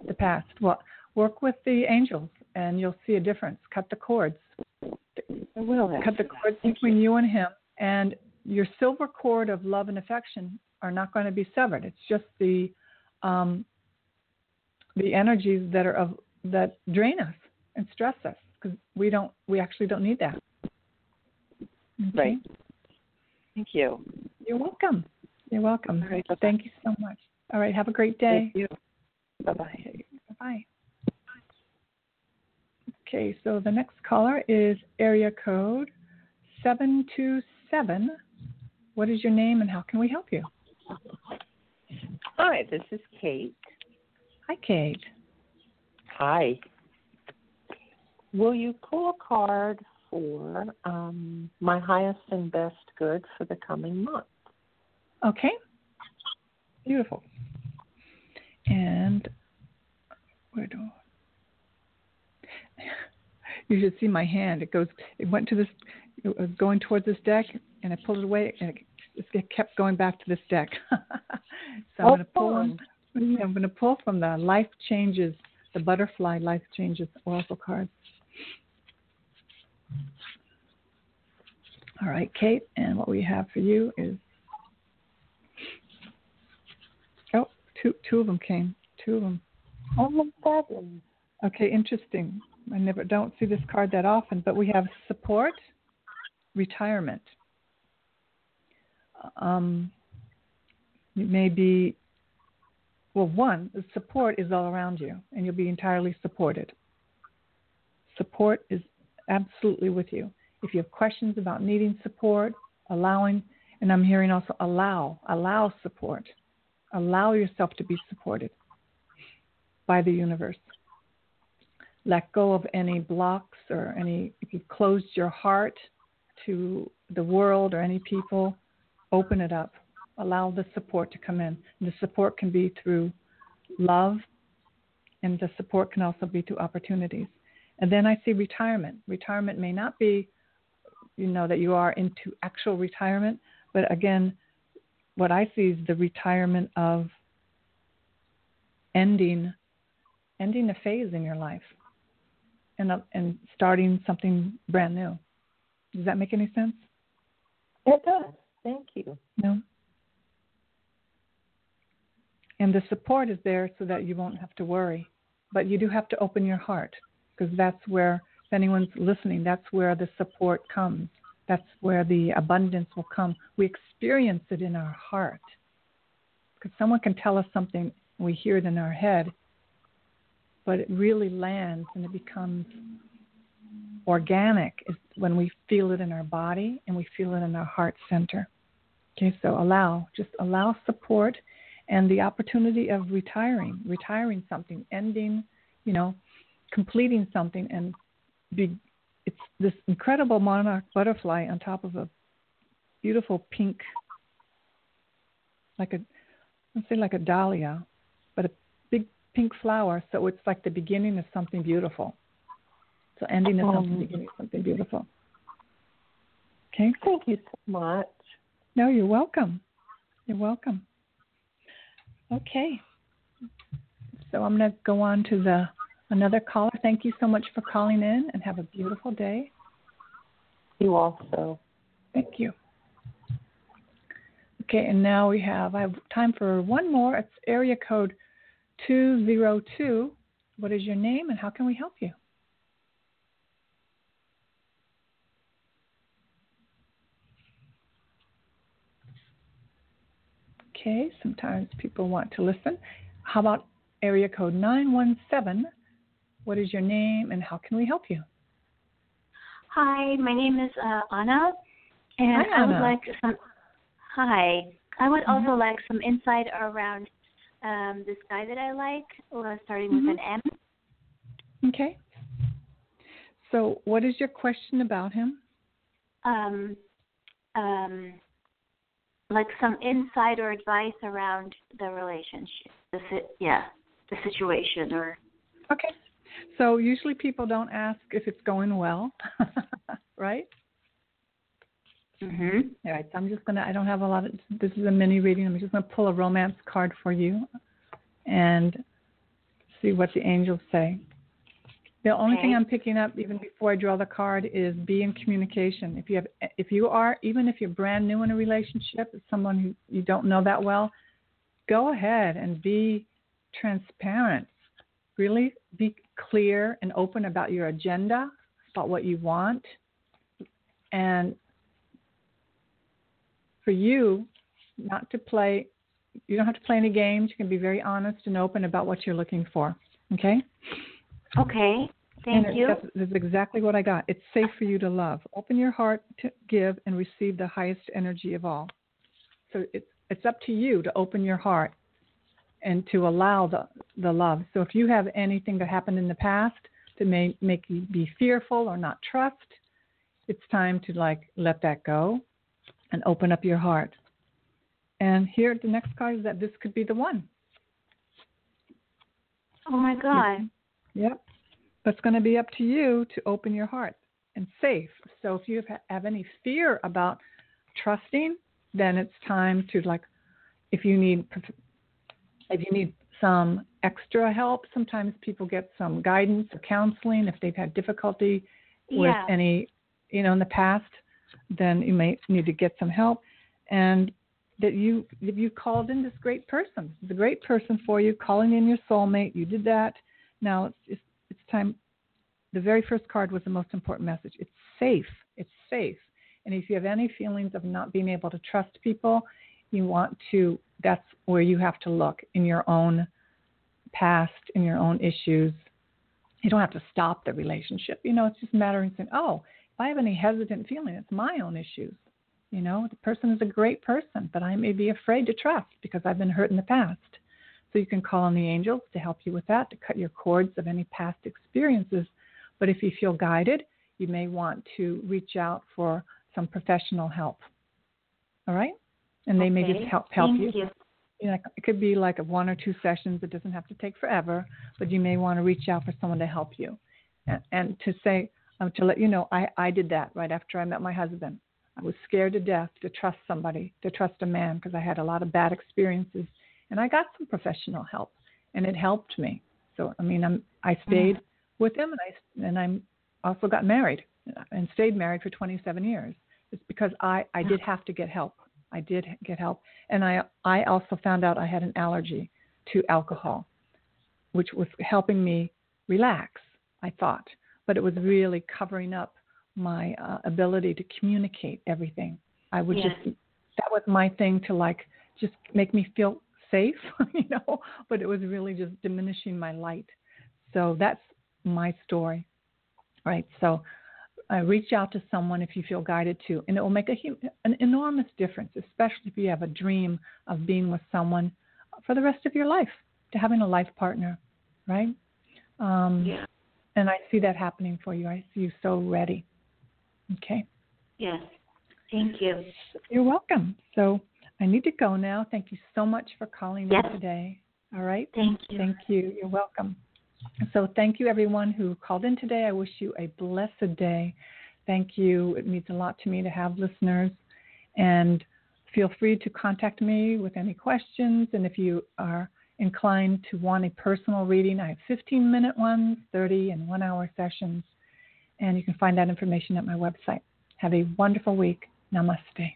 the past. Well, work with the angels, and you'll see a difference. Cut the cords. I will. cut the cords between you and him, and your silver cord of love and affection are not going to be severed. It's just the um, the energies that are of that drain us and stress us because we don't we actually don't need that. Okay? Right. Thank you. You're welcome. You're welcome. All right, bye-bye. Thank you so much. All right. Have a great day. Thank you. Bye bye. Bye. Okay, so the next caller is area code 727. What is your name and how can we help you? Hi, this is Kate. Hi, Kate. Hi. Will you pull a card for um, my highest and best good for the coming month? Okay. Beautiful. And where do <laughs> you should see my hand. It goes. It went to this. It was going towards this deck, and I pulled it away, and it, it kept going back to this deck. <laughs> so I'm Oh, going to pull. Fun. I'm going to pull from the Life Changes, the Butterfly Life Changes Oracle cards. All right, Kate, and what we have for you is oh, two two of them came, two of them. Oh my fabulous. Okay, interesting. I never don't see this card that often, but we have support, retirement. Um, you may be well, one, support is all around you, and you'll be entirely supported. Support is absolutely with you. If you have questions about needing support, allowing, and I'm hearing also allow, allow support. Allow yourself to be supported by the universe. Let go of any blocks or any, if you've closed your heart to the world or any people, open it up. Allow the support to come in. And the support can be through love, and the support can also be through opportunities. And then I see retirement. Retirement may not be, you know, that you are into actual retirement, but again, what I see is the retirement of ending ending a phase in your life and and starting something brand new. Does that make any sense? It does. Thank you. No. And the support is there so that you won't have to worry. But you do have to open your heart because that's where, if anyone's listening, that's where the support comes. That's where the abundance will come. We experience it in our heart. Because someone can tell us something, we hear it in our head, but it really lands and it becomes organic is when we feel it in our body and we feel it in our heart center. Okay, so allow, just allow support and the opportunity of retiring, retiring something, ending, you know, completing something and be it's this incredible monarch butterfly on top of a beautiful pink like a let's say like a dahlia, but a big pink flower, so it's like the beginning of something beautiful. So ending something, um, beginning of something beautiful. Okay. Thank you so much. No, you're welcome. You're welcome. Okay. So I'm going to go on to the another caller. Thank you so much for calling in and have a beautiful day. You also. Thank you. Okay, and now we have I have time for one more. It's area code 202. What is your name and how can we help you? Okay, sometimes people want to listen. How about area code 917? What is your name and how can we help you? Hi, my name is uh, Anna, and Hi, I would like some. Hi, I would also like some insight around um, this guy that I like, uh, starting Mhm. with an M. Okay. So, what is your question about him? Um, um, like some insight or advice around the relationship, the si- yeah, the situation, or Okay. So, usually people don't ask if it's going well, <laughs> right? mhm, All right, so I'm just going to, I don't have a lot of, this is a mini reading. I'm just going to pull a romance card for you and see what the angels say. The only thing I'm picking up, even before I draw the card, is be in communication. If you have, if you are, even if you're brand new in a relationship, someone who you don't know that well, go ahead and be transparent. Really be clear and open about your agenda, about what you want, and for you not to play you don't have to play any games. You can be very honest and open about what you're looking for. Okay? Okay, thank and you. That's, that's exactly what i got it's safe for you to love open your heart to give and receive the highest energy of all so it's it's up to you to open your heart and to allow the the love so if you have anything that happened in the past that may make you be fearful or not trust it's time to like let that go and open up your heart. And here, the next card is that this could be the one. Oh my God. Yep. But it's going to be up to you to open your heart and safe. So if you have, any fear about trusting, then it's time to like, if you need, if you need some extra help, sometimes people get some guidance or counseling if they've had difficulty with Yeah. any, you know, in the past, then you may need to get some help. And that you if you called in this great person, the great person for you, calling in your soulmate. You did that. Now it's it's, it's time. The very first card was the most important message. It's safe. It's safe. And if you have any feelings of not being able to trust people, you want to that's where you have to look in your own past, in your own issues. You don't have to stop the relationship. You know, it's just a matter of saying, oh, if I have any hesitant feeling, it's my own issues. You know, the person is a great person, but I may be afraid to trust because I've been hurt in the past. So you can call on the angels to help you with that, to cut your cords of any past experiences. But if you feel guided, you may want to reach out for some professional help. All right? And they okay. may just help help Thank you. you. You know, it could be like a one or two sessions. It doesn't have to take forever, but you may want to reach out for someone to help you, and, and to say um, to let you know, I I did that right after I met my husband. I was scared to death to trust somebody, to trust a man, because I had a lot of bad experiences, and I got some professional help, and it helped me. So I mean, I'm I stayed mm-hmm. with him, and I and I'm also got married and stayed married for 27 years. It's because I I did have to get help. I did get help, and I I also found out I had an allergy to alcohol, which was helping me relax. I thought, but it was really covering up my uh, ability to communicate everything. I would yes. just that was my thing to like just make me feel safe, <laughs> you know, but it was really just diminishing my light. So that's my story. Right. So uh, reach out to someone if you feel guided to, and it will make a, an enormous difference, especially if you have a dream of being with someone for the rest of your life, to having a life partner, right? Um, yeah. And I see that happening for you. I see you so ready. Okay. Yes. Thank you. You're welcome. So I need to go now. Thank you so much for calling yes. me today. All right. Thank you. Thank you. You're welcome. So thank you everyone who called in today. I wish you a blessed day. Thank you. It means a lot to me to have listeners. And feel free to contact me with any questions. And if you are inclined to want a personal reading, I have 15 minute ones, 30 and one hour sessions. And you can find that information at my website. Have a wonderful week. Namaste.